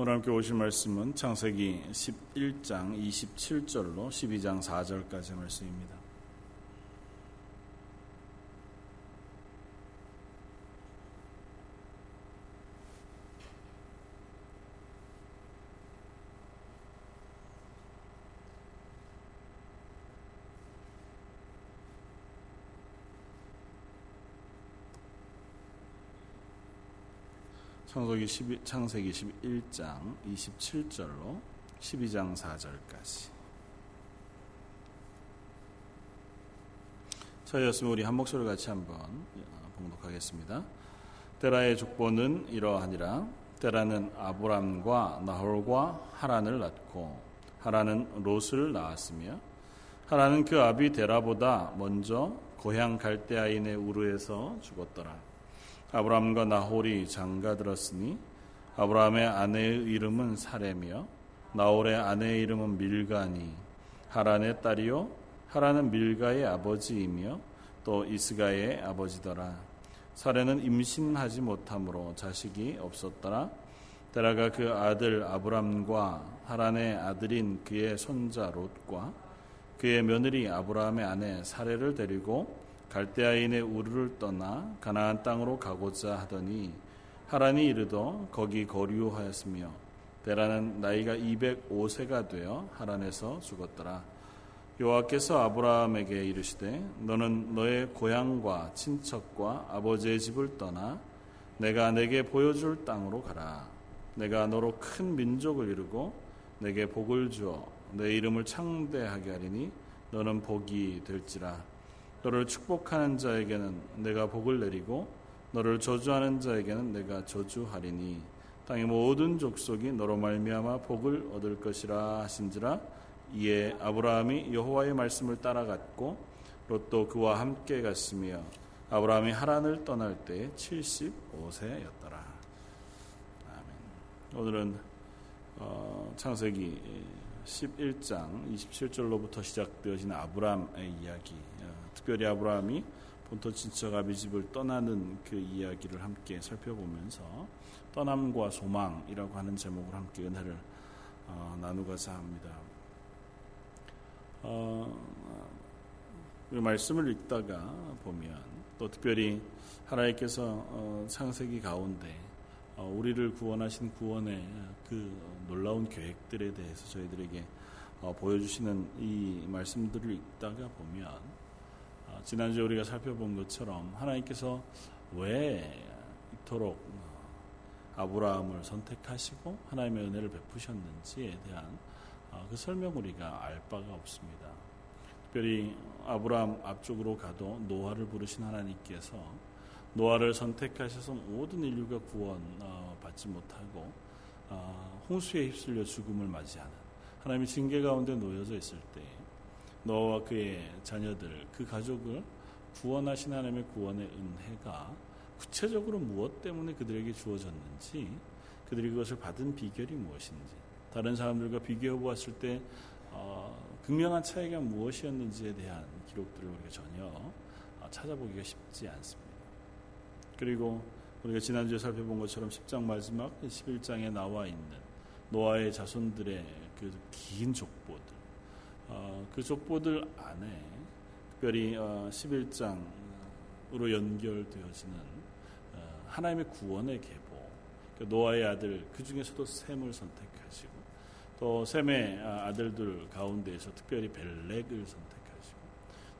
오늘 함께 오실 말씀은 창세기 11장 27절로 12장 4절까지 말씀입니다. 창세기, 12, 창세기 11장 27절로 12장 4절까지. 저희였으면 우리 한 목소리 같이 한번 봉독하겠습니다. 데라의 족보는 이러하니라. 데라는 아브람과 나홀과 하란을 낳고 하란은 롯을 낳았으며 하란은 그 아비 데라보다 먼저 고향 갈대아인의 우르에서 죽었더라. 아브라함과 나홀이 장가 들었으니 아브라함의 아내의 이름은 사레며 나홀의 아내의 이름은 밀가니. 하란의 딸이요. 하란은 밀가의 아버지이며 또 이스가의 아버지더라. 사레는 임신하지 못하므로 자식이 없었더라. 데라가 그 아들 아브람과 하란의 아들인 그의 손자 롯과 그의 며느리 아브라함의 아내 사레를 데리고 갈대아인의 우르를 떠나 가나안 땅으로 가고자 하더니 하란이 이르도 거기 거류하였으며 베라는 나이가 205세가 되어 하란에서 죽었더라. 여호와께서 아브라함에게 이르시되 너는 너의 고향과 친척과 아버지의 집을 떠나 내가 내게 보여줄 땅으로 가라. 내가 너로 큰 민족을 이루고 내게 복을 주어 내 이름을 창대하게 하리니 너는 복이 될지라. 너를 축복하는 자에게는 내가 복을 내리고 너를 저주하는 자에게는 내가 저주하리니 땅의 모든 족속이 너로 말미암아 복을 얻을 것이라 하신지라 이에 아브라함이 여호와의 말씀을 따라갔고 롯도 그와 함께 갔으며 아브라함이 하란을 떠날 때 75세였더라. 아멘. 오늘은 어, 창세기 11장 27절로부터 시작되어진 아브라함의 이야기 특별히 아브라함이 본토 친척 아비 집을 떠나는 그 이야기를 함께 살펴보면서 떠남과 소망이라고 하는 제목을 함께 은혜를 어, 나누고자 합니다. 어, 그 말씀을 읽다가 보면 또 특별히 하나님께서 어, 창세기 가운데 어, 우리를 구원하신 구원의 그 놀라운 계획들에 대해서 저희들에게 어, 보여주시는 이 말씀들을 읽다가 보면 지난주에 우리가 살펴본 것처럼 하나님께서 왜 이토록 아브라함을 선택하시고 하나님의 은혜를 베푸셨는지에 대한 어, 그 설명 우리가 알 바가 없습니다. 특별히 아브라함 앞쪽으로 가도 노아를 부르신 하나님께서 노아를 선택하셔서 모든 인류가 구원 어, 받지 못하고 어, 홍수에 휩쓸려 죽음을 맞이하는 하나님의 징계 가운데 놓여져 있을 때 너와 그의 자녀들, 그 가족을 구원하신 하나님의 구원의 은혜가 구체적으로 무엇 때문에 그들에게 주어졌는지, 그들이 그것을 받은 비결이 무엇인지, 다른 사람들과 비교해 보았을 때 어, 극명한 차이가 무엇이었는지에 대한 기록들을 우리가 전혀 어, 찾아보기가 쉽지 않습니다. 그리고 우리가 지난주에 살펴본 것처럼 10장 마지막 11장에 나와 있는 노아의 자손들의 그 긴 족보들, 어, 그 족보들 안에 특별히 어, 11장으로 연결되어지는 어, 하나님의 구원의 계보, 그 노아의 아들 그 중에서도 셈을 선택하시고 또 셈의 아들들 가운데에서 특별히 벨렉을 선택하시고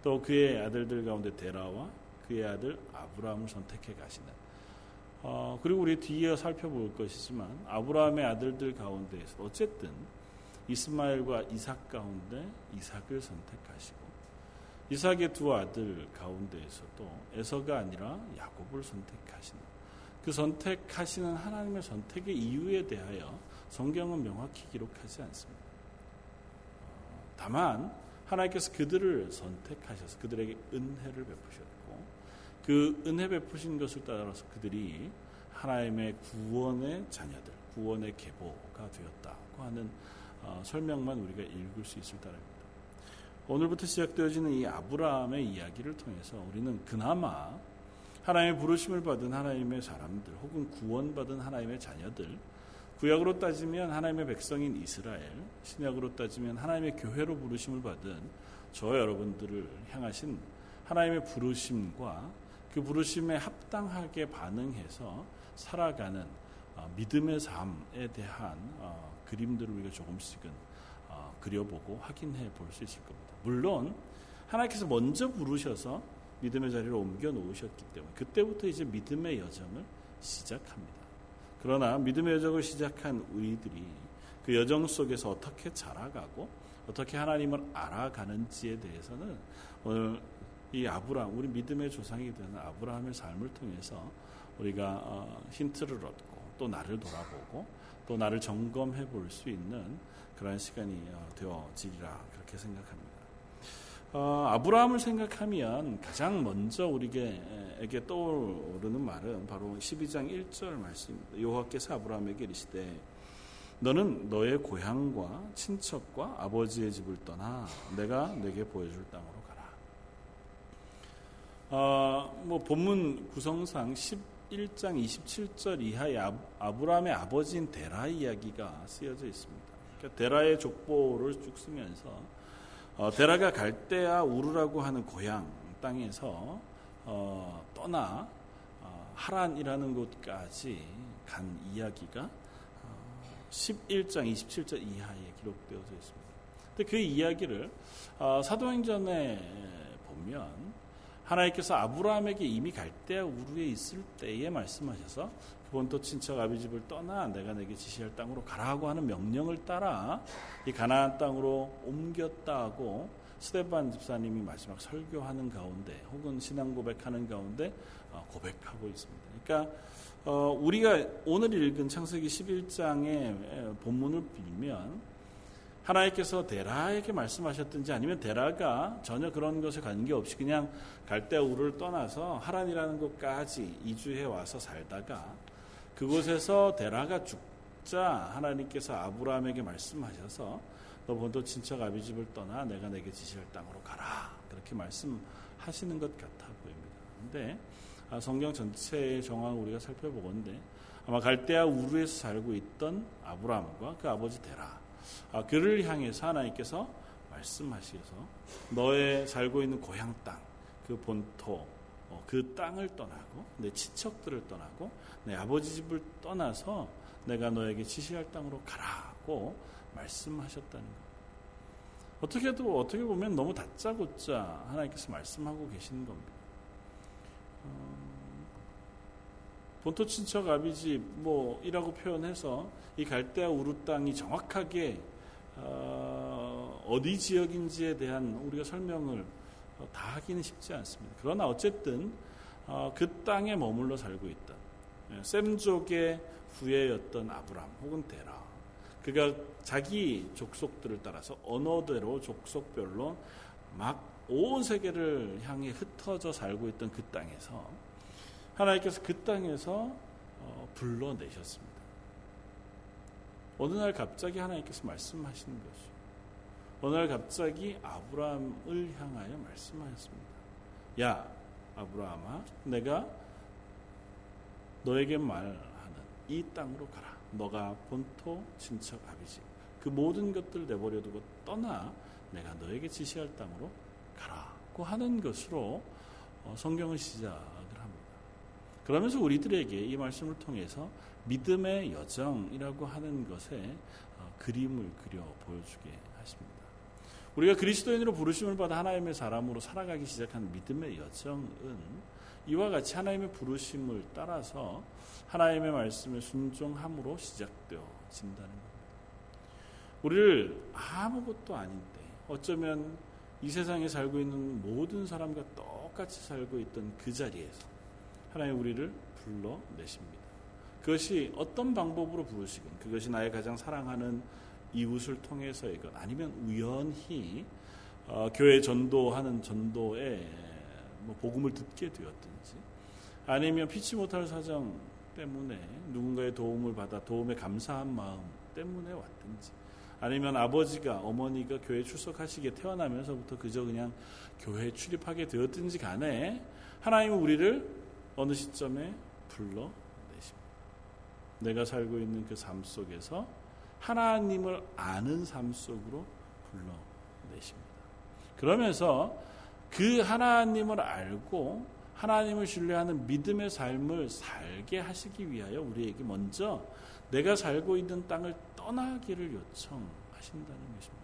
또 그의 아들들 가운데 데라와 그의 아들 아브라함을 선택해 가시는 어, 그리고 우리 뒤에 살펴볼 것이지만 아브라함의 아들들 가운데에서 어쨌든 이스마엘과 이삭 가운데 이삭을 선택하시고 이삭의 두 아들 가운데에서도 에서가 아니라 야곱을 선택하시는 그 선택하시는 하나님의 선택의 이유에 대하여 성경은 명확히 기록하지 않습니다. 다만 하나님께서 그들을 선택하셔서 그들에게 은혜를 베푸셨고 그 은혜 베푸신 것을 따라서 그들이 하나님의 구원의 자녀들, 구원의 계보가 되었다고 하는 어, 설명만 우리가 읽을 수 있을 따릅니다. 오늘부터 시작되어지는 이 아브라함의 이야기를 통해서 우리는 그나마 하나님의 부르심을 받은 하나님의 사람들 혹은 구원받은 하나님의 자녀들 구약으로 따지면 하나님의 백성인 이스라엘, 신약으로 따지면 하나님의 교회로 부르심을 받은 저 여러분들을 향하신 하나님의 부르심과 그 부르심에 합당하게 반응해서 살아가는 어, 믿음의 삶에 대한 어, 그림들을 우리가 조금씩은 어, 그려보고 확인해 볼 수 있을 겁니다. 물론 하나님께서 먼저 부르셔서 믿음의 자리로 옮겨 놓으셨기 때문에 그때부터 이제 믿음의 여정을 시작합니다. 그러나 믿음의 여정을 시작한 우리들이 그 여정 속에서 어떻게 자라가고 어떻게 하나님을 알아가는지에 대해서는 오늘 이 아브라함, 우리 믿음의 조상이 되는 아브라함의 삶을 통해서 우리가 어, 힌트를 얻고 또 나를 돌아보고 또 나를 점검해 볼 수 있는 그런 시간이 어, 되어지리라 그렇게 생각합니다. 어, 아브라함을 생각하면 가장 먼저 우리에게 떠오르는 말은 바로 12장 1절 말씀입니다. 여호와께서 아브라함에게 이르시되 너는 너의 고향과 친척과 아버지의 집을 떠나 내가 내게 보여줄 땅으로 가라. 어, 뭐 본문 구성상 11장 27절 이하의 아브라함의 아버지인 데라 이야기가 쓰여져 있습니다. 그러니까 데라의 족보를 쭉 쓰면서 어, 데라가 갈대아 우르라고 하는 고향 땅에서 어, 떠나 어, 하란이라는 곳까지 간 이야기가 11장 어, 27절 이하에 기록되어져 있습니다. 근데 그 이야기를 어, 사도행전에 보면 하나님께서 아브라함에게 이미 갈대아 우르에 있을 때에 말씀하셔서 본토 친척 아비 집을 떠나 내가 내게 지시할 땅으로 가라고 하는 명령을 따라 이 가나안 땅으로 옮겼다고 스테반 집사님이 마지막 설교하는 가운데 혹은 신앙 고백하는 가운데 어, 고백하고 있습니다. 그러니까 어, 우리가 오늘 읽은 창세기 11장의 본문을 빌면 하나님께서 데라에게 말씀하셨든지 아니면 데라가 전혀 그런 것에 관계없이 그냥 갈대아 우를 떠나서 하란이라는 곳까지 이주해 와서 살다가 그곳에서 데라가 죽자 하나님께서 아브라함에게 말씀하셔서 너 본토 친척 아비집을 떠나 내가 내게 지시할 땅으로 가라 그렇게 말씀하시는 것 같아 보입니다. 근데 아, 성경 전체의 정황을 우리가 살펴보건데 아마 갈대아 우르에서 살고 있던 아브라함과 그 아버지 데라 아, 그를 향해서 하나님께서 말씀하셔서 너의 살고 있는 고향 땅, 그 본토, 어, 그 땅을 떠나고 내 친척들을 떠나고 내 아버지 집을 떠나서 내가 너에게 지시할 땅으로 가라고 말씀하셨다는 것. 어떻게도 어떻게 보면 너무 다짜고짜 하나님께서 말씀하고 계시는 겁니다. 어, 본토 친척 아비집 뭐이라고 표현해서 이 갈대아 우루 땅이 정확하게 어, 디 지역인지에 대한 우리가 설명을 다 하기는 쉽지 않습니다. 그러나 어쨌든 어, 그 땅에 머물러 살고. 예, 셈족의 후예였던 아브람 혹은 데라. 그가 자기 족속들을 따라서 언어대로 족속별로 막 온 세계를 향해 흩어져 살고 있던 그 땅에서 하나님께서 그 땅에서 어, 불러내셨습니다. 어느 날 갑자기 하나님께서 말씀하시는 것이 어느 날 갑자기 아브라함을 향하여 말씀하셨습니다. 야, 아브라함아, 내가 너에게 말하는 이 땅으로 가라. 너가 본토, 친척, 아비집 그 모든 것들 내버려 두고 떠나 내가 너에게 지시할 땅으로 가라고 하는 것으로 어, 성경을 합니다. 그러면서 우리들에게 이 말씀을 통해서 믿음의 여정이라고 하는 것에 어, 그림을 그려 보여주게 하십니다. 우리가 그리스도인으로 부르심을 받아 하나님의 사람으로 살아가기 시작한 믿음의 여정은 이와 같이 하나님의 부르심을 따라서 하나님의 말씀에 순종함으로 시작되어진다는 겁니다. 우리를 아무것도 아닌데 어쩌면 이 세상에 살고 있는 모든 사람과 똑같이 살고 있던 그 자리에서 하나님 우리를 불러내십니다. 그것이 어떤 방법으로 부르시건 그것이 나의 가장 사랑하는 이웃을 통해서이건 아니면 우연히 어, 교회 전도하는 전도에 뭐 복음을 듣게 되었든지 아니면 피치 못할 사정 때문에 누군가의 도움을 받아 도움에 감사한 마음 때문에 왔든지 아니면 아버지가 어머니가 교회 출석하시게 태어나면서부터 그저 그냥 교회에 출입하게 되었든지 간에 하나님은 우리를 어느 시점에 불러 내가 살고 있는 그 삶 속에서 하나님을 아는 삶 속으로 불러내십니다. 그러면서 그 하나님을 알고 하나님을 신뢰하는 믿음의 삶을 살게 하시기 위하여 우리에게 먼저 내가 살고 있는 땅을 떠나기를 요청하신다는 것입니다.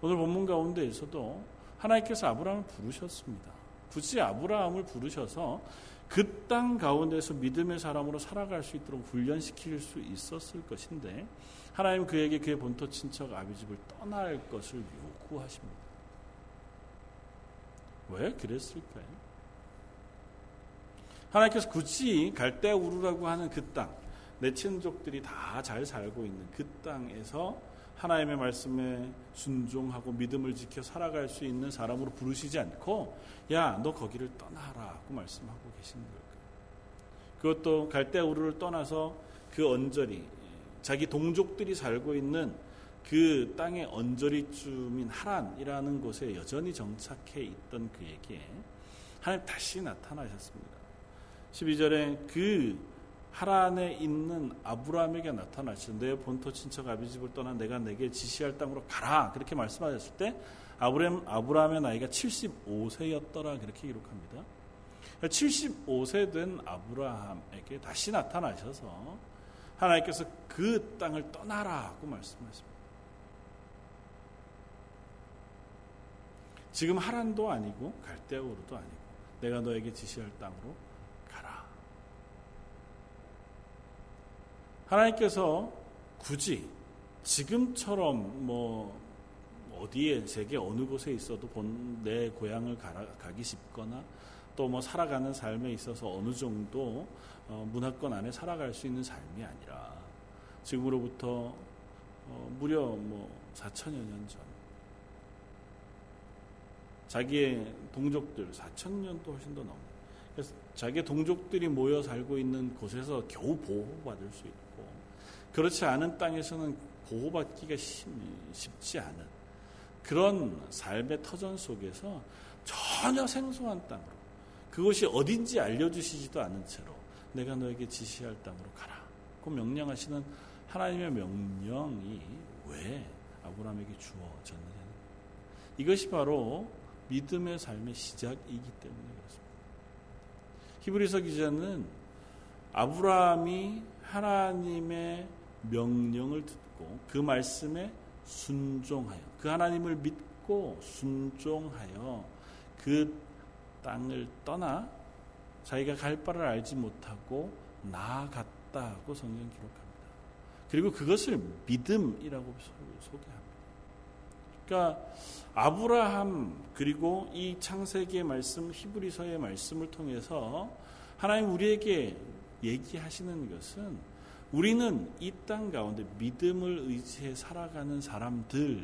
오늘 본문 가운데에서도 하나님께서 아브라함을 부르셨습니다. 굳이 아브라함을 부르셔서 그 땅 가운데서 믿음의 사람으로 살아갈 수 있도록 훈련시킬 수 있었을 것인데 하나님 그에게 그의 본토 친척 아비집을 떠날 것을 요구하십니다. 왜 그랬을까요? 하나님께서 굳이 갈대아 우르라고 하는 그 땅, 내 친족들이 다 잘 살고 있는 그 땅에서 하나님의 말씀에 순종하고 믿음을 지켜 살아갈 수 있는 사람으로 부르시지 않고 야 너 거기를 떠나라고 말씀하고 계신 거예요. 그것도 갈대아 우르를 떠나서 그 언저리 자기 동족들이 살고 있는 그 땅의 언저리쯤인 하란이라는 곳에 여전히 정착해 있던 그에게 하나님 다시 나타나셨습니다. 12절에 그 하란에 있는 아브라함에게 나타나시죠. 내 본토 친척 아비집을 떠나 내가 내게 지시할 땅으로 가라. 그렇게 말씀하셨을 때 아브람, 아브라함의 나이가 75세였더라. 그렇게 기록합니다. 75세 된 아브라함에게 다시 나타나셔서 하나님께서 그 땅을 떠나라고 말씀하십니다. 지금 하란도 아니고 갈대아우르도 아니고 내가 너에게 지시할 땅으로 하나님께서 굳이 지금처럼 뭐 어디에 세계 어느 곳에 있어도 본 내 고향을 가기 쉽거나 또 뭐 살아가는 삶에 있어서 어느 정도 어 문화권 안에 살아갈 수 있는 삶이 아니라 지금으로부터 어 무려 뭐 4천여 년 전 자기의 동족들 4천 년도 훨씬 더 넘는 그래서 자기의 동족들이 모여 살고 있는 곳에서 겨우 보호받을 수 있고 그렇지 않은 땅에서는 보호받기가 쉽지 않은 그런 삶의 터전 속에서 전혀 생소한 땅으로 그것이 어딘지 알려주시지도 않은 채로 내가 너에게 지시할 땅으로 가라. 그 명령하시는 하나님의 명령이 왜 아브라함에게 주어졌느냐. 이것이 바로 믿음의 삶의 시작이기 때문에 그렇습니다. 히브리서 기자는 아브라함이 하나님의 명령을 듣고 그 말씀에 순종하여 그 하나님을 믿고 순종하여 그 땅을 떠나 자기가 갈 바를 알지 못하고 나아갔다고 성경 기록합니다. 그리고 그것을 믿음이라고 소개합니다. 그러니까 아브라함 그리고 이 창세기의 말씀 히브리서의 말씀을 통해서 하나님 우리에게 얘기하시는 것은 우리는 이 땅 가운데 믿음을 의지해 살아가는 사람들로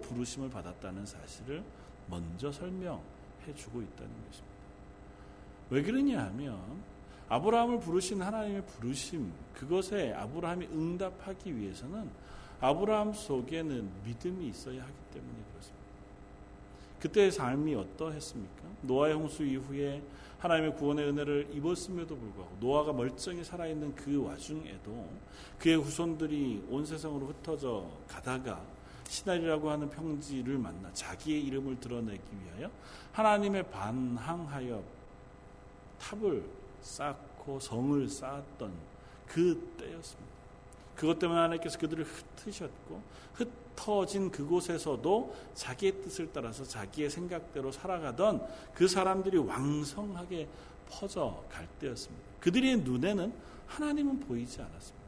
부르심을 받았다는 사실을 먼저 설명해 주고 있다는 것입니다. 왜 그러냐 하면 아브라함을 부르신 하나님의 부르심 그것에 아브라함이 응답하기 위해서는 아브라함 속에는 믿음이 있어야 하기 때문에 그렇습니다. 그때의 삶이 어떠했습니까? 노아의 홍수 이후에 하나님의 구원의 은혜를 입었음에도 불구하고 노아가 멀쩡히 살아있는 그 와중에도 그의 후손들이 온 세상으로 흩어져 가다가 시날이라고 하는 평지를 만나 자기의 이름을 드러내기 위하여 하나님의 반항하여 탑을 쌓고 성을 쌓았던 그 때였습니다. 그것 때문에 하나님께서 그들을 흩으셨고 흩 어진 그곳에서도 자기의 뜻을 따라서 자기의 생각대로 살아가던 그 사람들이 왕성하게 퍼져 갈 때였습니다. 그들의 눈에는 하나님은 보이지 않았습니다.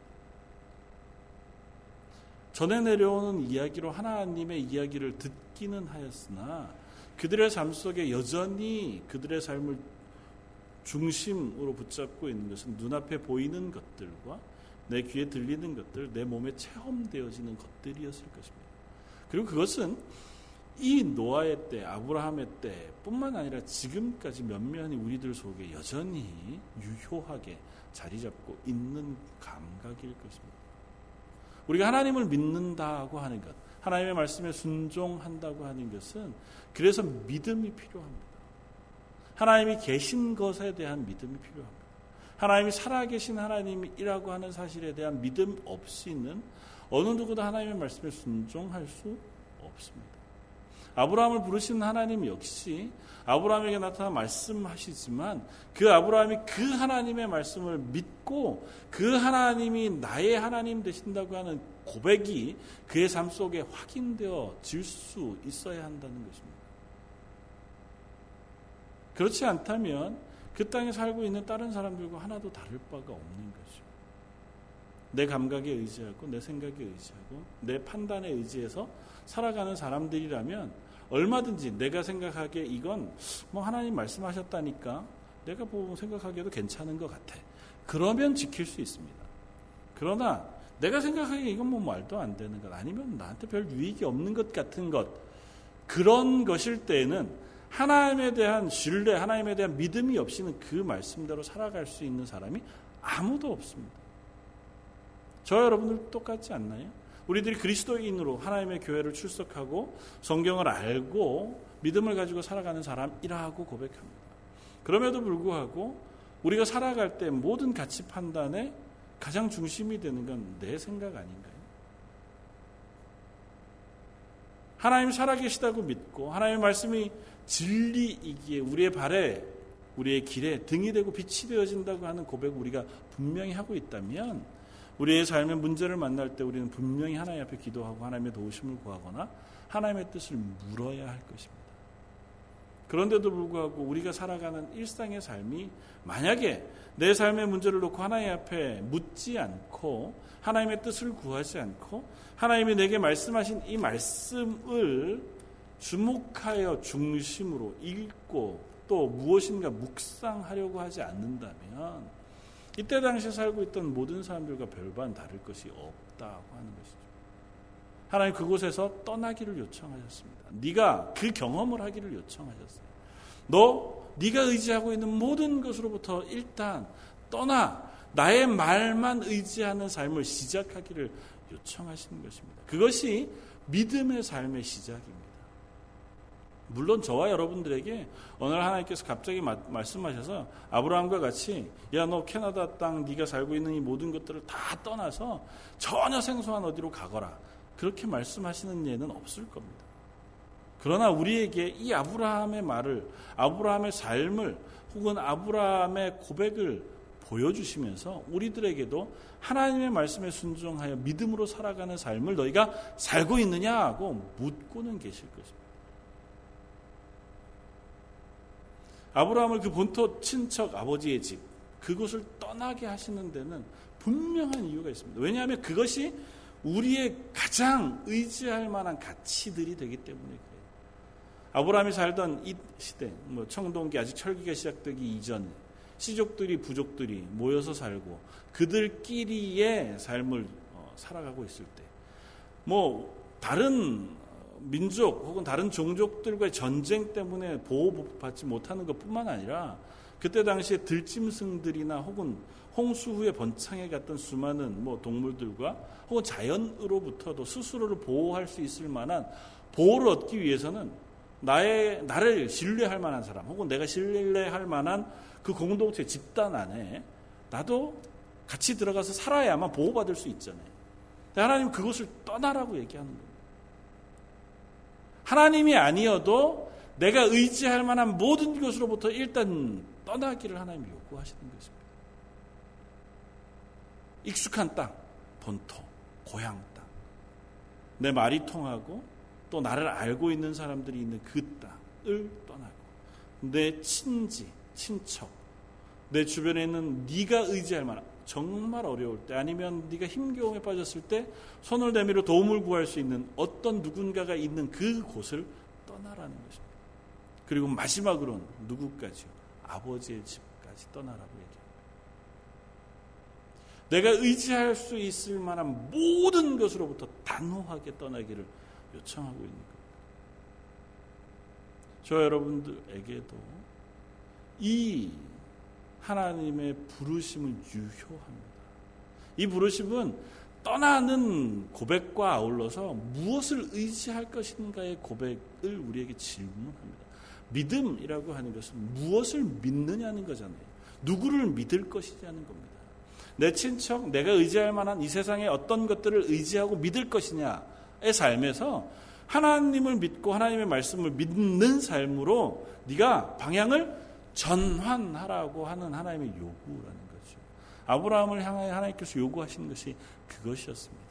전해 내려오는 이야기로 하나님의 이야기를 듣기는 하였으나 그들의 삶 속에 여전히 그들의 삶을 중심으로 붙잡고 있는 것은 눈앞에 보이는 것들과 내 귀에 들리는 것들, 내 몸에 체험되어지는 것들이었을 것입니다. 그리고 그것은 이 노아의 때, 아브라함의 때 뿐만 아니라 지금까지 면면히 우리들 속에 여전히 유효하게 자리 잡고 있는 감각일 것입니다. 우리가 하나님을 믿는다고 하는 것, 하나님의 말씀에 순종한다고 하는 것은 그래서 믿음이 필요합니다. 하나님이 계신 것에 대한 믿음이 필요합니다. 하나님이 살아계신 하나님이라고 하는 사실에 대한 믿음 없이는 어느 누구도 하나님의 말씀에 순종할 수 없습니다. 아브라함을 부르신 하나님 역시 아브라함에게 나타나 말씀하시지만 그 아브라함이 그 하나님의 말씀을 믿고 그 하나님이 나의 하나님 되신다고 하는 고백이 그의 삶 속에 확인되어 질 수 있어야 한다는 것입니다. 그렇지 않다면 그 땅에 살고 있는 다른 사람들과 하나도 다를 바가 없는 거죠. 내 감각에 의지하고 내 생각에 의지하고 내 판단에 의지해서 살아가는 사람들이라면 얼마든지 내가 생각하기에 이건 뭐 하나님 말씀하셨다니까 내가 보고 생각하기에도 괜찮은 것 같아. 그러면 지킬 수 있습니다. 그러나 내가 생각하기에 이건 뭐 말도 안 되는 것 아니면 나한테 별 유익이 없는 것 같은 것 그런 것일 때에는 하나님에 대한 신뢰, 하나님에 대한 믿음이 없이는 그 말씀대로 살아갈 수 있는 사람이 아무도 없습니다. 저 여러분들 똑같지 않나요? 우리들이 그리스도인으로 하나님의 교회를 출석하고 성경을 알고 믿음을 가지고 살아가는 사람이라고 고백합니다. 그럼에도 불구하고 우리가 살아갈 때 모든 가치 판단에 가장 중심이 되는 건 내 생각 아닌가요? 하나님 살아계시다고 믿고 하나님의 말씀이 진리이기에 우리의 발에 우리의 길에 등이 되고 빛이 되어진다고 하는 고백을 우리가 분명히 하고 있다면 우리의 삶의 문제를 만날 때 우리는 분명히 하나님 앞에 기도하고 하나님의 도우심을 구하거나 하나님의 뜻을 물어야 할 것입니다. 그런데도 불구하고 우리가 살아가는 일상의 삶이 만약에 내 삶의 문제를 놓고 하나님 앞에 묻지 않고 하나님의 뜻을 구하지 않고 하나님이 내게 말씀하신 이 말씀을 주목하여 중심으로 읽고 또 무엇인가 묵상하려고 하지 않는다면 이때 당시에 살고 있던 모든 사람들과 별반 다를 것이 없다고 하는 것이죠. 하나님 그곳에서 떠나기를 요청하셨습니다. 네가 그 경험을 하기를 요청하셨어요. 너 네가 의지하고 있는 모든 것으로부터 일단 떠나 나의 말만 의지하는 삶을 시작하기를 요청하시는 것입니다. 그것이 믿음의 삶의 시작입니다. 물론 저와 여러분들에게 오늘 하나님께서 갑자기 마, 말씀하셔서 아브라함과 같이 야 너 캐나다 땅 네가 살고 있는 이 모든 것들을 다 떠나서 전혀 생소한 어디로 가거라 그렇게 말씀하시는 예는 없을 겁니다. 그러나 우리에게 이 아브라함의 말을 아브라함의 삶을 혹은 아브라함의 고백을 보여주시면서 우리들에게도 하나님의 말씀에 순종하여 믿음으로 살아가는 삶을 너희가 살고 있느냐 하고 묻고는 계실 것입니다. 아브라함을 그 본토 친척 아버지의 집 그곳을 떠나게 하시는 데는 분명한 이유가 있습니다. 왜냐하면 그것이 우리의 가장 의지할 만한 가치들이 되기 때문에 그래요. 아브라함이 살던 이 시대, 뭐 청동기 아직 철기가 시작되기 이전, 시족들이 부족들이 모여서 살고 그들끼리의 삶을 어, 살아가고 있을 때, 뭐 다른 민족 혹은 다른 종족들과의 전쟁 때문에 보호받지 못하는 것뿐만 아니라 그때 당시에 들짐승들이나 혹은 홍수 후에 번창해 갔던 수많은 뭐 동물들과 혹은 자연으로부터도 스스로를 보호할 수 있을 만한 보호를 얻기 위해서는 나의 나를 신뢰할 만한 사람 혹은 내가 신뢰할 만한 그 공동체 집단 안에 나도 같이 들어가서 살아야만 보호받을 수 있잖아요. 하나님 그것을 떠나라고 얘기하는 거예요. 하나님이 아니어도 내가 의지할 만한 모든 것으로부터 일단 떠나기를 하나님이 요구하시는 것입니다. 익숙한 땅, 본토, 고향 땅. 내 말이 통하고 또 나를 알고 있는 사람들이 있는 그 땅을 떠나고 내 친지, 친척, 내 주변에 있는 네가 의지할 만한 정말 어려울 때 아니면 네가 힘겨움에 빠졌을 때 손을 내밀어 도움을 구할 수 있는 어떤 누군가가 있는 그 곳을 떠나라는 것입니다. 그리고 마지막으로는 누구까지요? 아버지의 집까지 떠나라고 얘기합니다. 내가 의지할 수 있을 만한 모든 것으로부터 단호하게 떠나기를 요청하고 있는 겁니다. 저 여러분들에게도 이 하나님의 부르심을 유효합니다. 이 부르심은 떠나는 고백과 아울러서 무엇을 의지할 것인가의 고백을 우리에게 질문합니다. 믿음이라고 하는 것은 무엇을 믿느냐는 거잖아요. 누구를 믿을 것이냐는 겁니다. 내 친척, 내가 의지할 만한 이 세상의 어떤 것들을 의지하고 믿을 것이냐의 삶에서 하나님을 믿고 하나님의 말씀을 믿는 삶으로 네가 방향을 전환하라고 하는 하나님의 요구라는 거죠. 아브라함을 향하여 하나님께서 요구하신 것이 그것이었습니다.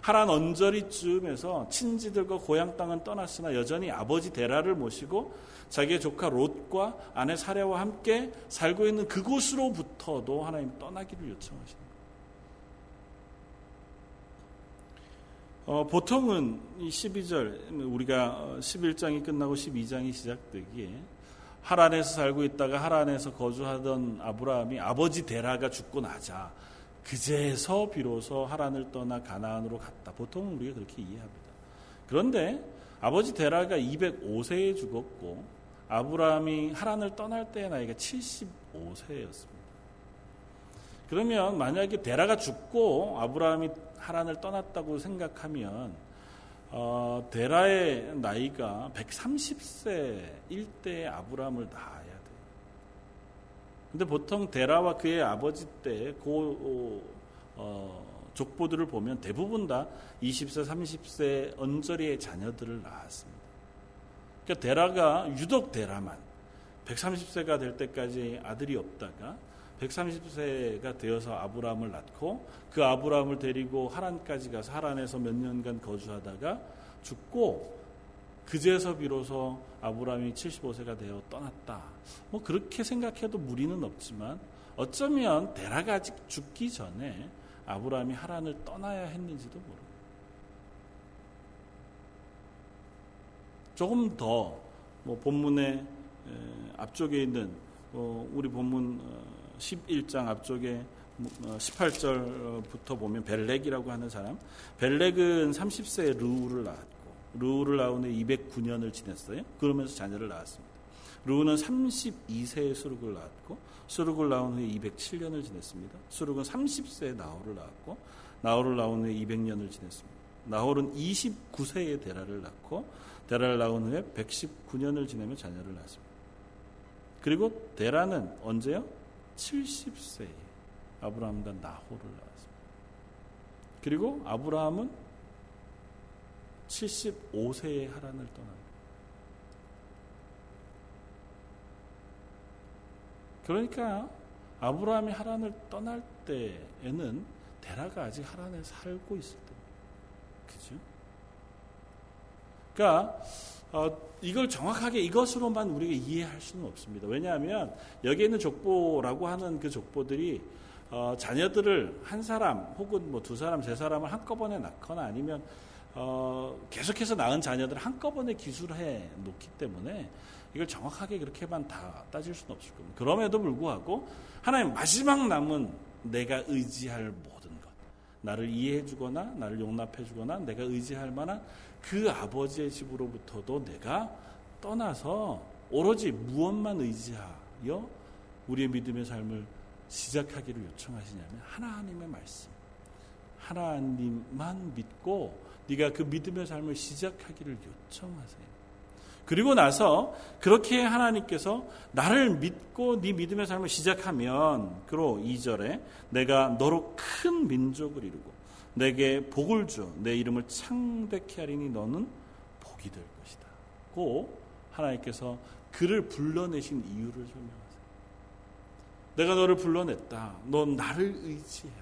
하란 언저리쯤에서 친지들과 고향 땅은 떠났으나 여전히 아버지 데라를 모시고 자기의 조카 롯과 아내 사례와 함께 살고 있는 그곳으로부터도 하나님 떠나기를 요청하십니다. 어, 보통은 이 12절 우리가 11장이 끝나고 12장이 시작되기에 하란에서 살고 있다가 하란에서 거주하던 아브라함이 아버지 데라가 죽고 나자 그제서 비로소 하란을 떠나 가나안으로 갔다. 보통은 우리가 그렇게 이해합니다. 그런데 아버지 데라가 205세에 죽었고 아브라함이 하란을 떠날 때의 나이가 75세였습니다. 그러면 만약에 데라가 죽고 아브라함이 하란을 떠났다고 생각하면 어, 데라의 나이가 130세일 때 아브라함을 낳아야 돼요. 근데 보통 데라와 그의 아버지 때 그 어, 족보들을 보면 대부분 다 20세, 30세 언저리의 자녀들을 낳았습니다. 그러니까 데라가 유독 데라만 130세가 될 때까지 아들이 없다가 130세가 되어서 아브라함을 낳고 그 아브라함을 데리고 하란까지 가서 하란에서 몇 년간 거주하다가 죽고 그제서 비로소 아브라함이 75세가 되어 떠났다. 뭐 그렇게 생각해도 무리는 없지만 어쩌면 데라가 아직 죽기 전에 아브라함이 하란을 떠나야 했는지도 모릅니다. 조금 더 뭐 본문의 앞쪽에 있는 어, 우리 본문 11장 앞쪽에 18절부터 어, 보면 벨렉이라고 하는 사람. 벨렉은 30세에 르우를 낳았고 르우를 낳은 후 209년을 지냈어요. 그러면서 자녀를 낳았습니다. 르우는 32세에 수룩을 낳았고 수룩을 낳은 후에 207년을 지냈습니다. 수룩은 30세에 나홀을 낳았고 나홀을 낳은 후에 200년을 지냈습니다. 나홀은 29세에 데라를 낳고 데라를 낳은 후에 119년을 지내며 자녀를 낳았습니다. 그리고 데라는 언제요? 70세 아브라함과 나홀을 낳았습니다. 그리고 아브라함은 75세에 하란을 떠납니다. 그러니까 아브라함이 하란을 떠날 때에는 데라가 아직 하란에 살고 있을 때입니다. 그죠? 그러니까 어, 이걸 정확하게 이것으로만 우리가 이해할 수는 없습니다. 왜냐하면 여기에 있는 족보라고 하는 그 족보들이 어, 자녀들을 한 사람 혹은 뭐 두 사람, 세 사람을 한꺼번에 낳거나 아니면 어, 계속해서 낳은 자녀들을 한꺼번에 기술해 놓기 때문에 이걸 정확하게 그렇게만 다 따질 수는 없을 겁니다. 그럼에도 불구하고 하나님 마지막 남은 내가 의지할 모든 것, 나를 이해해 주거나 나를 용납해 주거나 내가 의지할 만한 그 아버지의 집으로부터도 내가 떠나서 오로지 무엇만 의지하여 우리의 믿음의 삶을 시작하기를 요청하시냐면 하나님의 말씀. 하나님만 믿고 네가 그 믿음의 삶을 시작하기를 요청하세요. 그리고 나서 그렇게 하나님께서 나를 믿고 네 믿음의 삶을 시작하면 그로 2절에 내가 너로 큰 민족을 이루고 내게 복을 줘내 이름을 창백케 하리니 너는 복이 될 것이다. 고 하나님께서 그를 불러내신 이유를 설명하세요. 내가 너를 불러냈다. 넌 나를 의지해라.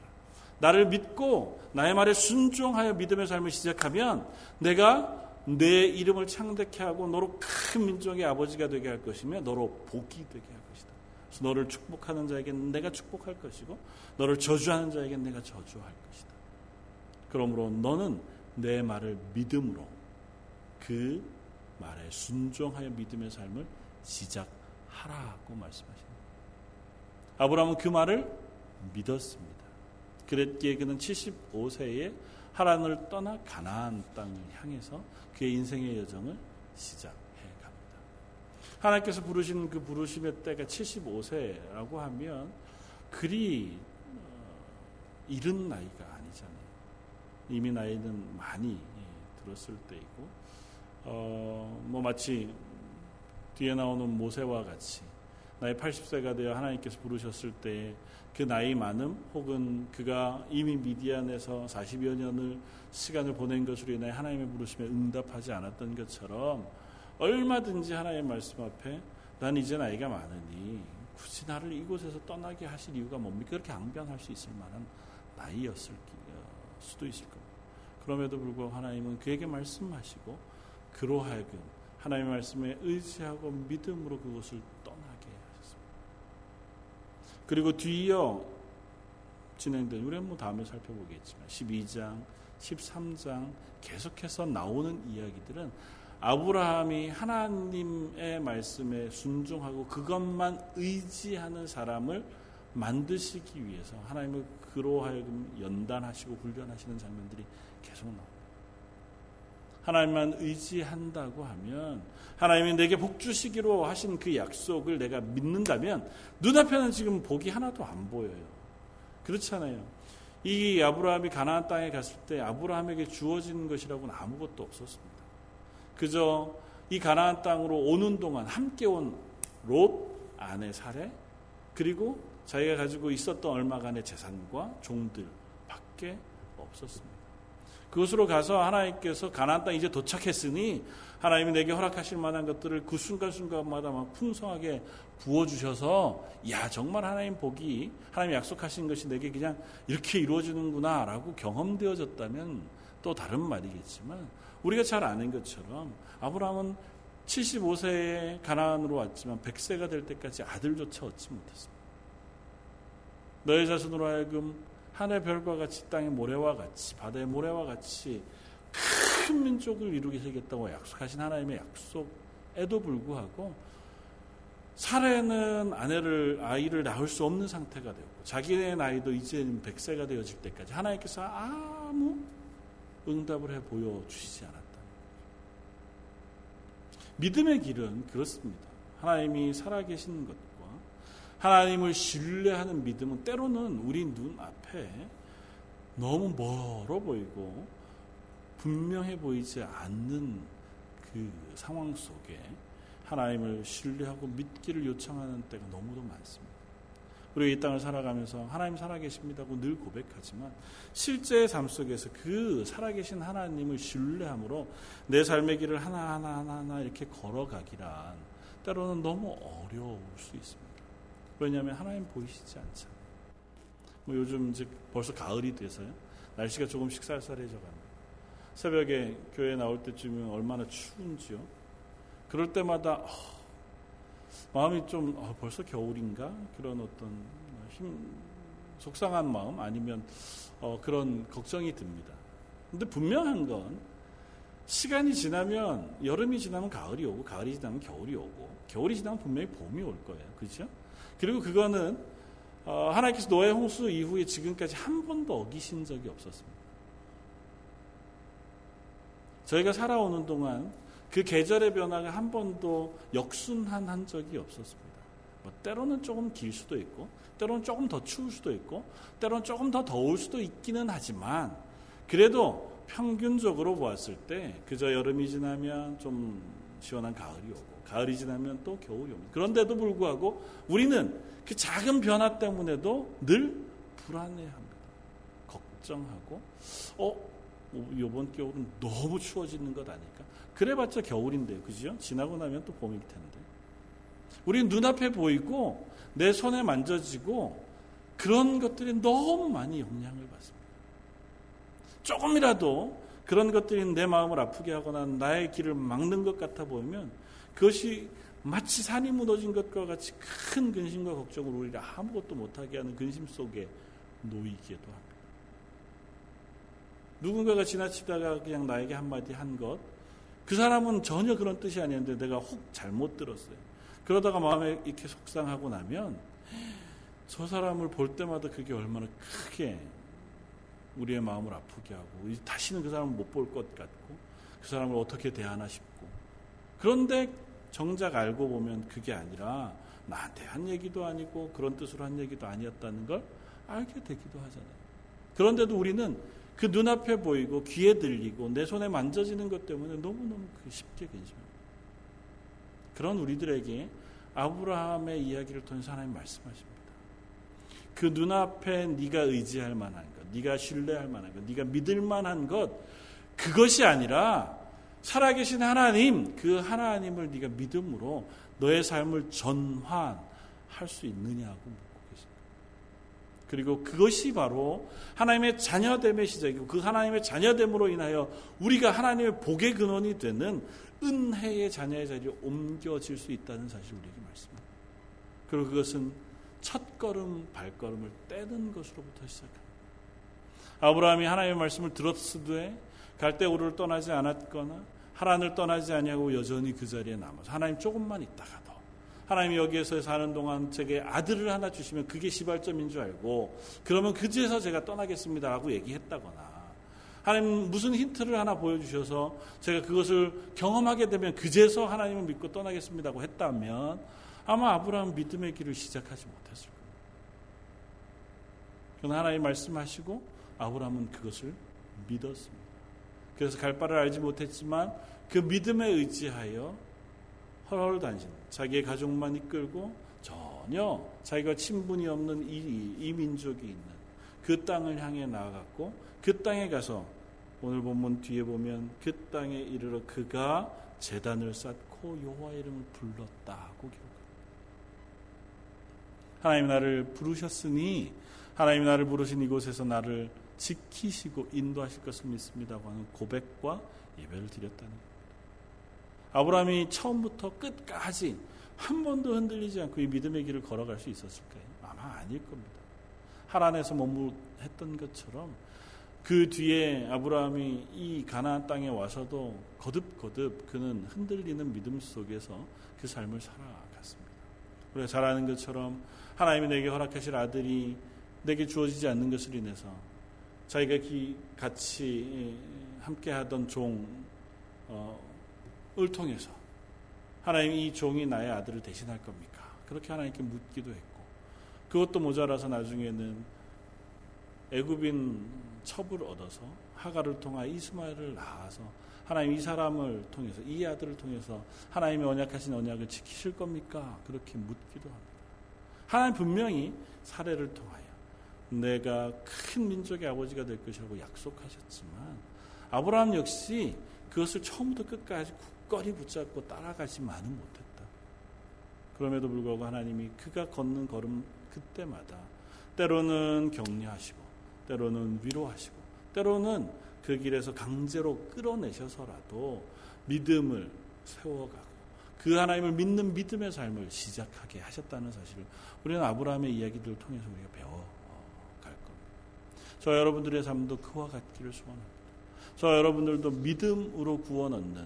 나를 믿고 나의 말에 순종하여 믿음의 삶을 시작하면 내가 내 이름을 창대케 하고 너로 큰 민족의 아버지가 되게 할 것이며 너로 복이 되게 할 것이다. 그래서 너를 축복하는 자에게는 내가 축복할 것이고 너를 저주하는 자에게는 내가 저주할 것이다. 그러므로 너는 내 말을 믿음으로 그 말에 순종하여 믿음의 삶을 시작하라고 말씀하십니다. 아브라함은 그 말을 믿었습니다. 그랬기에 그는 75세에 하란을 떠나 가나안 땅을 향해서 그의 인생의 여정을 시작해 갑니다. 하나님께서 부르신 그 부르심의 때가 75세라고 하면 그리 어, 이른 나이가 아니잖아요. 이미 나이는 많이 예, 들었을 때이고 어, 뭐 마치 뒤에 나오는 모세와 같이 나이 80세가 되어 하나님께서 부르셨을 때 그 나이 많음 혹은 그가 이미 미디안에서 40여 년을 시간을 보낸 것으로 인해 하나님의 부르심에 응답하지 않았던 것처럼 얼마든지 하나님의 말씀 앞에 난 이제 나이가 많으니 굳이 나를 이곳에서 떠나게 하실 이유가 뭡니까? 그렇게 앙변할 수 있을 만한 나이였을 어, 수도 있을 겁니다. 그럼에도 불구하고 하나님은 그에게 말씀하시고 그로 하여금 하나님의 말씀에 의지하고 믿음으로 하셨습니다. 그리고 뒤이어 진행된 우리는 뭐 다음에 살펴보겠지만 12장, 13장 계속해서 나오는 이야기들은 아브라함이 하나님의 말씀에 순종하고 그것만 의지하는 사람을 만드시기 위해서 하나님을 그로 하여금 연단하시고 훈련하시는 장면들이 계속 나옵니다. 하나님만 의지한다고 하면 하나님이 내게 복 주시기로 하신 그 약속을 내가 믿는다면 눈앞에는 지금 복이 하나도 안 보여요. 그렇잖아요. 이 아브라함이 가나안 땅에 갔을 때 아브라함에게 주어진 것이라고는 아무것도 없었습니다. 그저 이 가나안 땅으로 오는 동안 함께 온 롯 아내 사례 그리고 자기가 가지고 있었던 얼마간의 재산과 종들 밖에 없었습니다. 그것으로 가서 하나님께서 가나안 땅 이제 도착했으니 하나님이 내게 허락하실 만한 것들을 그 순간순간마다 막 풍성하게 부어주셔서 야 정말 하나님 복이 하나님 약속하신 것이 내게 그냥 이렇게 이루어지는구나 라고 경험되어졌다면 또 다른 말이겠지만 우리가 잘 아는 것처럼 아브라함은 75세에 가나안으로 왔지만 100세가 될 때까지 아들조차 얻지 못했습니다. 너의 자손으로 하여금 하늘 별과 같이 땅의 모래와 같이 바다의 모래와 같이 큰 민족을 이루게 되겠다고 약속하신 하나님의 약속에도 불구하고 사례는 아내를 아이를 낳을 수 없는 상태가 되고 자기의 나이도 이제 100세가 되어질 때까지 하나님께서 아무 응답을 해 보여주시지 않았다. 믿음의 길은 그렇습니다. 하나님이 살아계신 것과 하나님을 신뢰하는 믿음은 때로는 우리 눈 앞에 너무 멀어 보이고 분명해 보이지 않는 그 상황 속에 하나님을 신뢰하고 믿기를 요청하는 때가 너무도 많습니다. 우리 이 땅을 살아가면서 하나님 살아계십니다고 늘 고백하지만 실제 삶 속에서 그 살아계신 하나님을 신뢰함으로 내 삶의 길을 하나하나 하나하나 이렇게 걸어가기란 때로는 너무 어려울 수 있습니다. 왜냐하면 하나님 보이시지 않잖아요. 뭐 요즘 이제 벌써 가을이 돼서요. 날씨가 조금씩 쌀쌀해져 갑니다. 새벽에 교회 나올 때쯤이면 얼마나 추운지요. 그럴 때마다 어, 마음이 좀 어, 벌써 겨울인가 그런 어떤 힘 속상한 마음 아니면 어, 그런 걱정이 듭니다. 근데 분명한 건 시간이 지나면 여름이 지나면 가을이 오고 가을이 지나면 겨울이 오고 겨울이 지나면 분명히 봄이 올 거예요. 그렇죠? 그리고 그거는 어, 하나님께서 노예 홍수 이후에 지금까지 한 번도 어기신 적이 없었습니다. 저희가 살아오는 동안 그 계절의 변화가 한 번도 역순한 한 적이 없었습니다. 뭐 때로는 조금 길 수도 있고, 때로는 조금 더 추울 수도 있고, 때로는 조금 더 더울 수도 있기는 하지만, 그래도 평균적으로 보았을 때 그저 여름이 지나면 좀 시원한 가을이 오고, 가을이 지나면 또 겨울이 옵니다. 그런데도 불구하고 우리는 그 작은 변화 때문에도 늘 불안해합니다. 걱정하고, 어, 이번 겨울은 너무 추워지는 것 아닐까? 그래봤자 겨울인데요. 그죠? 지나고 나면 또 봄일 텐데. 우리 눈앞에 보이고 내 손에 만져지고 그런 것들이 너무 많이 영향을 받습니다. 조금이라도 그런 것들이 내 마음을 아프게 하거나 나의 길을 막는 것 같아 보이면 그것이 마치 산이 무너진 것과 같이 큰 근심과 걱정을 우리를 아무것도 못하게 하는 근심 속에 놓이기도 합니다. 누군가가 지나치다가 그냥 나에게 한마디 한 것, 그 사람은 전혀 그런 뜻이 아니었는데 내가 혹 잘못 들었어요. 그러다가 마음에 이렇게 속상하고 나면 저 사람을 볼 때마다 그게 얼마나 크게 우리의 마음을 아프게 하고 다시는 그 사람을 못 볼 것 같고 그 사람을 어떻게 대하나 싶고 그런데 정작 알고 보면 그게 아니라 나한테 한 얘기도 아니고 그런 뜻으로 한 얘기도 아니었다는 걸 알게 되기도 하잖아요. 그런데도 우리는 그 눈앞에 보이고 귀에 들리고 내 손에 만져지는 것 때문에 너무너무 그 쉽게 근심합니다. 그런 우리들에게 아브라함의 이야기를 통해서 하나님 말씀하십니다. 그 눈앞에 네가 의지할 만한 것, 네가 신뢰할 만한 것, 네가 믿을 만한 것 그것이 아니라 살아계신 하나님, 그 하나님을 네가 믿음으로 너의 삶을 전환할 수 있느냐고 묻고 계십니다. 그리고 그것이 바로 하나님의 자녀됨의 시작이고 그 하나님의 자녀됨으로 인하여 우리가 하나님의 복의 근원이 되는 은혜의 자녀의 자리로 옮겨질 수 있다는 사실을 우리에게 말씀합니다. 그리고 그것은 첫 걸음 발걸음을 떼는 것으로부터 시작합니다. 아브라함이 하나님의 말씀을 들었으되 갈대우를 떠나지 않았거나 하란을 떠나지 아니하고 여전히 그 자리에 남아서 하나님 조금만 있다가도 하나님이 여기에서 사는 동안 제게 아들을 하나 주시면 그게 시발점인 줄 알고 그러면 그제서 제가 떠나겠습니다라고 얘기했다거나 하나님 무슨 힌트를 하나 보여주셔서 제가 그것을 경험하게 되면 그제서 하나님을 믿고 떠나겠습니다고 했다면 아마 아브라함 믿음의 길을 시작하지 못했을 겁니다. 그러나 하나님 말씀하시고 아브라함은 그것을 믿었습니다. 그래서 갈 바를 알지 못했지만 그 믿음에 의지하여 헐헐 단신 자기의 가족만 이끌고 전혀 자기가 친분이 없는 이, 이 민족이 있는 그 땅을 향해 나아갔고 그 땅에 가서 오늘 본문 뒤에 보면 그 땅에 이르러 그가 재단을 쌓고 여호와 이름을 불렀다고 기록합니다. 하나님 나를 부르셨으니 하나님 나를 부르신 이곳에서 나를 지키시고 인도하실 것을 믿습니다고 하는 고백과 예배를 드렸다는 겁니다. 아브라함이 처음부터 끝까지 한 번도 흔들리지 않고 이 믿음의 길을 걸어갈 수 있었을까요? 아마 아닐 겁니다. 하란에서 머무했던 것처럼 그 뒤에 아브라함이 이 가나안 땅에 와서도 거듭거듭 그는 흔들리는 믿음 속에서 그 삶을 살아갔습니다. 우리가 잘 아는 것처럼 하나님이 내게 허락하실 아들이 내게 주어지지 않는 것을 인해서 자기가 같이 함께 하던 종을 어, 통해서 하나님 이 종이 나의 아들을 대신할 겁니까? 그렇게 하나님께 묻기도 했고 그것도 모자라서 나중에는 애굽인 첩을 얻어서 하가를 통하 이스마엘을 낳아서 하나님 이 사람을 통해서 이 아들을 통해서 하나님의 언약하신 언약을 지키실 겁니까? 그렇게 묻기도 합니다. 하나님 분명히 사례를 통하여 내가 큰 민족의 아버지가 될 것이라고 약속하셨지만 아브라함 역시 그것을 처음부터 끝까지 굳건히 붙잡고 따라가지만은 못했다. 그럼에도 불구하고 하나님이 그가 걷는 걸음 그때마다 때로는 격려하시고 때로는 위로하시고 때로는 그 길에서 강제로 끌어내셔서라도 믿음을 세워가고 그 하나님을 믿는 믿음의 삶을 시작하게 하셨다는 사실을 우리는 아브라함의 이야기들을 통해서 우리가 겁니다. 저 여러분들의 삶도 그와 같기를 소원합니다. 저 여러분들도 믿음으로 구원 얻는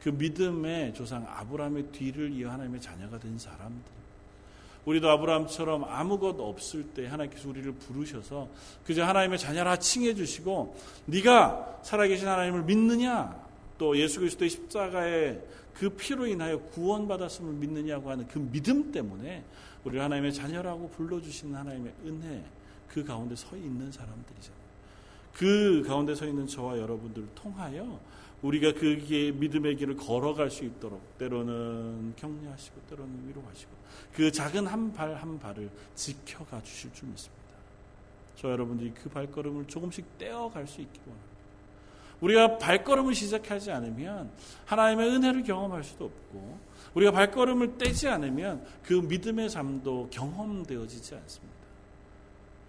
그 믿음의 조상 아브라함의 뒤를 이어 하나님의 자녀가 된 사람들. 우리도 아브라함처럼 아무것 없을 때 하나님께서 우리를 부르셔서 그저 하나님의 자녀라 칭해 주시고 네가 살아계신 하나님을 믿느냐 또 예수 그리스도의 십자가의 그 피로 인하여 구원받았음을 믿느냐고 하는 그 믿음 때문에 우리를 하나님의 자녀라고 불러주시는 하나님의 은혜 그 가운데 서 있는 사람들이잖아요. 그 가운데 서 있는 저와 여러분들을 통하여 우리가 그게 믿음의 길을 걸어갈 수 있도록 때로는 격려하시고 때로는 위로하시고 그 작은 한 발한 한 발을 지켜가 주실 줄 믿습니다. 저 여러분들이 그 발걸음을 조금씩 떼어갈 수 있기 원합니다. 우리가 발걸음을 시작하지 않으면 하나님의 은혜를 경험할 수도 없고 우리가 발걸음을 떼지 않으면 그 믿음의 삶도 경험되어지지 않습니다.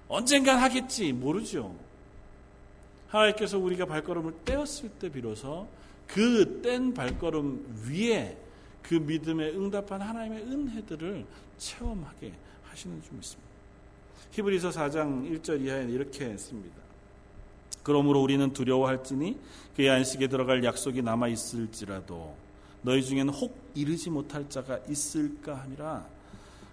언젠간 하겠지 모르죠. 하나님께서 우리가 발걸음을 떼었을 때 비로소 그 뗀 발걸음 위에 그 믿음에 응답한 하나님의 은혜들을 체험하게 하시는 줄 믿습니다. 히브리서 4장 1절 이하에 이렇게 했습니다. 그러므로 우리는 두려워할지니 그의 안식에 들어갈 약속이 남아 있을지라도 너희 중에는 혹 이르지 못할 자가 있을까 함이라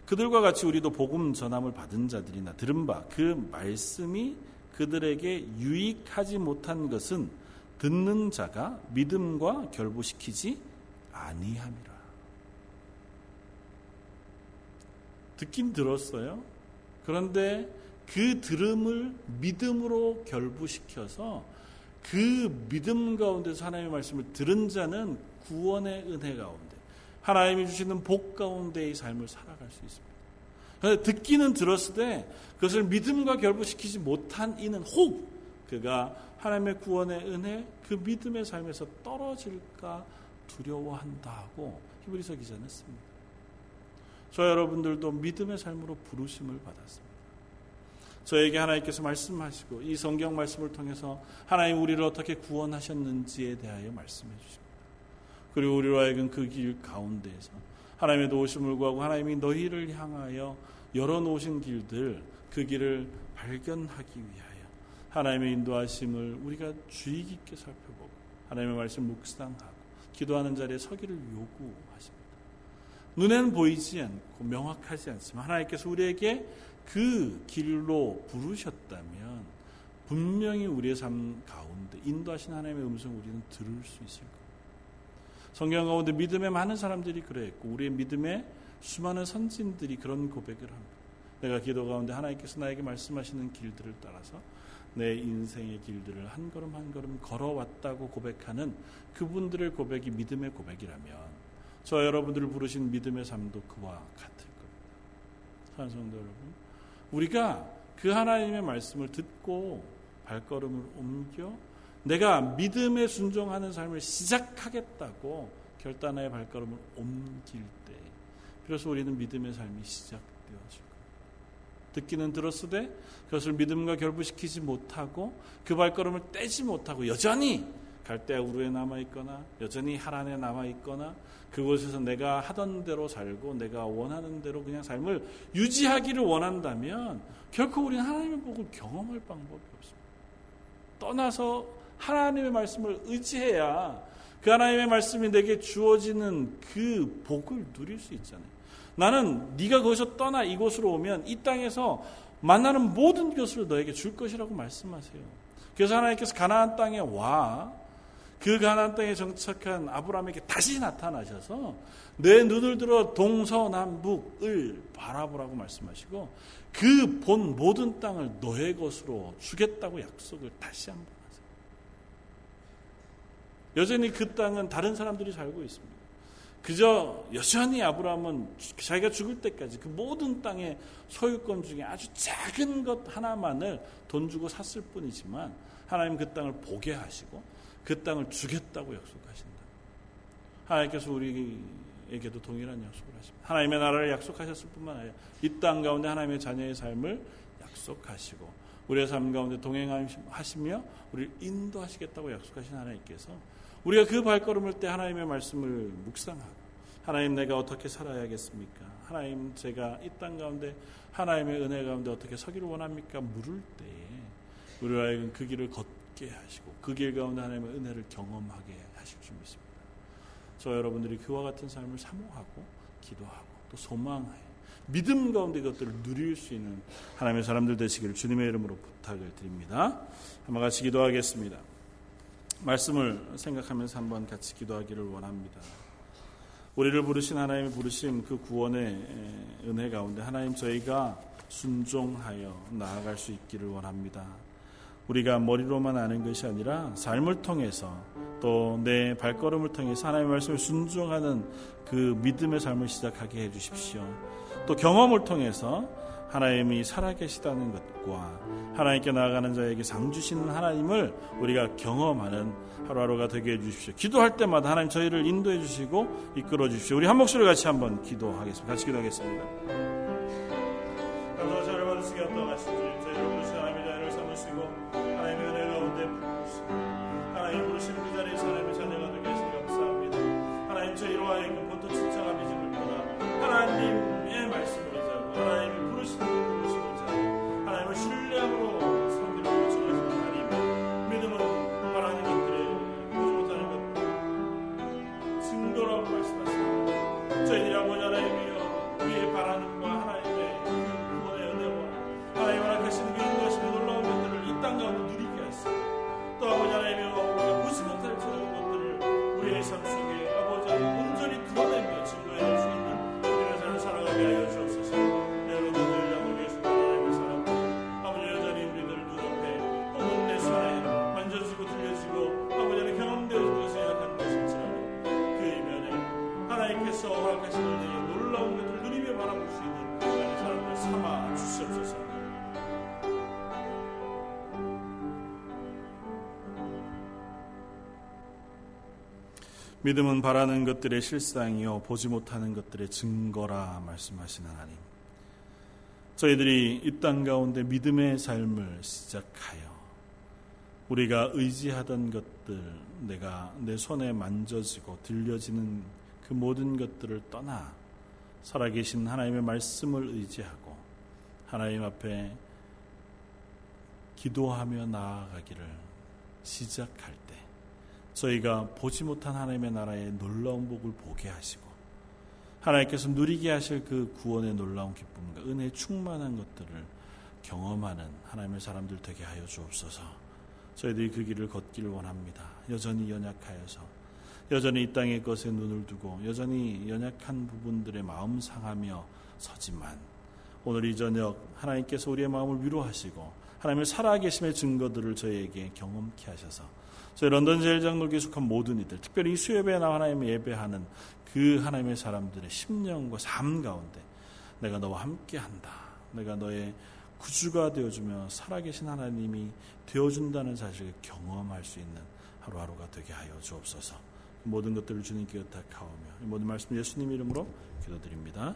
그들과 같이 우리도 복음 전함을 받은 자들이나 들은 바 그 말씀이 그들에게 유익하지 못한 것은 듣는 자가 믿음과 결부시키지 아니함이라. 듣긴 들었어요. 그런데 그 들음을 믿음으로 결부시켜서 그 믿음 가운데서 하나님의 말씀을 들은 자는 구원의 은혜 가운데 하나님이 주시는 복 가운데의 삶을 살아갈 수 있습니다. 듣기는 들었을 때 그것을 믿음과 결부시키지 못한 이는 혹 그가 하나님의 구원의 은혜 그 믿음의 삶에서 떨어질까 두려워한다 고 히브리서 기자는 씁니다. 저 여러분들도 믿음의 삶으로 부르심을 받았습니다. 저에게 하나님께서 말씀하시고 이 성경 말씀을 통해서 하나님 우리를 어떻게 구원하셨는지에 대하여 말씀해 주십니다. 그리고 우리로 하여금 그 길 가운데에서 하나님의 도우심을 구하고 하나님이 너희를 향하여 열어놓으신 길들 그 길을 발견하기 위하여 하나님의 인도하심을 우리가 주의 깊게 살펴보고 하나님의 말씀 묵상하고 기도하는 자리에 서기를 요구하십니다. 눈에는 보이지 않고 명확하지 않지만 하나님께서 우리에게 그 길로 부르셨다면 분명히 우리의 삶 가운데 인도하신 하나님의 음성을 우리는 들을 수 있을 겁니다. 성경 가운데 믿음의 많은 사람들이 그랬고 우리의 믿음의 수많은 선진들이 그런 고백을 합니다. 내가 기도 가운데 하나님께서 나에게 말씀하시는 길들을 따라서 내 인생의 길들을 한 걸음 한 걸음 걸어왔다고 고백하는 그분들의 고백이 믿음의 고백이라면 저 여러분들을 부르신 믿음의 삶도 그와 같을 겁니다. 사랑 성도 여러분, 우리가 그 하나님의 말씀을 듣고 발걸음을 옮겨 내가 믿음에 순종하는 삶을 시작하겠다고 결단하여 발걸음을 옮길 때 그래서 우리는 믿음의 삶이 시작되어질 겁니다. 듣기는 들었으되 그것을 믿음과 결부시키지 못하고 그 발걸음을 떼지 못하고 여전히 갈대아 우루에 남아 있거나 여전히 하란에 남아 있거나 그곳에서 내가 하던 대로 살고 내가 원하는 대로 그냥 삶을 유지하기를 원한다면 결코 우리는 하나님의 복을 경험할 방법이 없습니다. 떠나서 하나님의 말씀을 의지해야 그 하나님의 말씀이 내게 주어지는 그 복을 누릴 수 있잖아요. 나는 네가 거기서 떠나 이곳으로 오면 이 땅에서 만나는 모든 것을 너에게 줄 것이라고 말씀하세요. 그래서 하나님께서 가나안 땅에 와 그 가나안 땅에 정착한 아브라함에게 다시 나타나셔서 내 눈을 들어 동서남북을 바라보라고 말씀하시고 그 본 모든 땅을 너의 것으로 주겠다고 약속을 다시 한번. 여전히 그 땅은 다른 사람들이 살고 있습니다. 그저 여전히 아브라함은 자기가 죽을 때까지 그 모든 땅의 소유권 중에 아주 작은 것 하나만을 돈 주고 샀을 뿐이지만 하나님 그 땅을 보게 하시고 그 땅을 주겠다고 약속하신다. 하나님께서 우리에게도 동일한 약속을 하십니다. 하나님의 나라를 약속하셨을 뿐만 아니라 이 땅 가운데 하나님의 자녀의 삶을 약속하시고 우리의 삶 가운데 동행하시며 우리를 인도하시겠다고 약속하신 하나님께서 우리가 그 발걸음을 때 하나님의 말씀을 묵상하고 하나님 내가 어떻게 살아야겠습니까? 하나님 제가 이 땅 가운데 하나님의 은혜 가운데 어떻게 서기를 원합니까? 물을 때에 우리와 하여금 그 길을 걷게 하시고 그 길 가운데 하나님의 은혜를 경험하게 하실 줄 믿습니다. 저 여러분들이 그와 같은 삶을 사모하고 기도하고 또 소망하여 믿음 가운데 것들을 누릴 수 있는 하나님의 사람들 되시기를 주님의 이름으로 부탁을 드립니다. 한번 같이 기도하겠습니다. 말씀을 생각하면서 한번 같이 기도하기를 원합니다. 우리를 부르신 하나님의 부르심 그 구원의 은혜 가운데 하나님 저희가 순종하여 나아갈 수 있기를 원합니다. 우리가 머리로만 아는 것이 아니라 삶을 통해서 또 내 발걸음을 통해서 하나님의 말씀을 순종하는 그 믿음의 삶을 시작하게 해 주십시오. 또 경험을 통해서 하나님이 살아계시다는 것과 하나님께 나아가는 자에게 상 주시는 하나님을 우리가 경험하는 하루하루가 되게 해주십시오. 기도할 때마다 하나님 저희를 인도해 주시고 이끌어 주십시오. 우리 한 목소리 같이 한번 기도하겠습니다. 같이 기도하겠습니다. 감사와 잘 받으시기 주님, 저희를 부르신 하나님의 자녀를 삼으시고 믿음은 바라는 것들의 실상이요 보지 못하는 것들의 증거라 말씀하신 하나님. 저희들이 이 땅 가운데 믿음의 삶을 시작하여 우리가 의지하던 것들 내가 내 손에 만져지고 들려지는 그 모든 것들을 떠나 살아계신 하나님의 말씀을 의지하고 하나님 앞에 기도하며 나아가기를 시작할 때 저희가 보지 못한 하나님의 나라의 놀라운 복을 보게 하시고 하나님께서 누리게 하실 그 구원의 놀라운 기쁨과 은혜 충만한 것들을 경험하는 하나님의 사람들 되게 하여 주옵소서. 저희들이 그 길을 걷기를 원합니다. 여전히 연약하여서 여전히 이 땅의 것에 눈을 두고 여전히 연약한 부분들의 마음 상하며 서지만 오늘 이 저녁 하나님께서 우리의 마음을 위로하시고 하나님의 살아계심의 증거들을 저희에게 경험케 하셔서 저희 런던 제일장로교에 속한 모든 이들 특별히 이 수협에 나와 하나님의 예배하는 그 하나님의 사람들의 심령과 삶 가운데 내가 너와 함께한다. 내가 너의 구주가 되어주며 살아계신 하나님이 되어준다는 사실을 경험할 수 있는 하루하루가 되게 하여 주옵소서. 모든 것들을 주님께 의탁하오며 모든 말씀 예수님 이름으로 기도드립니다.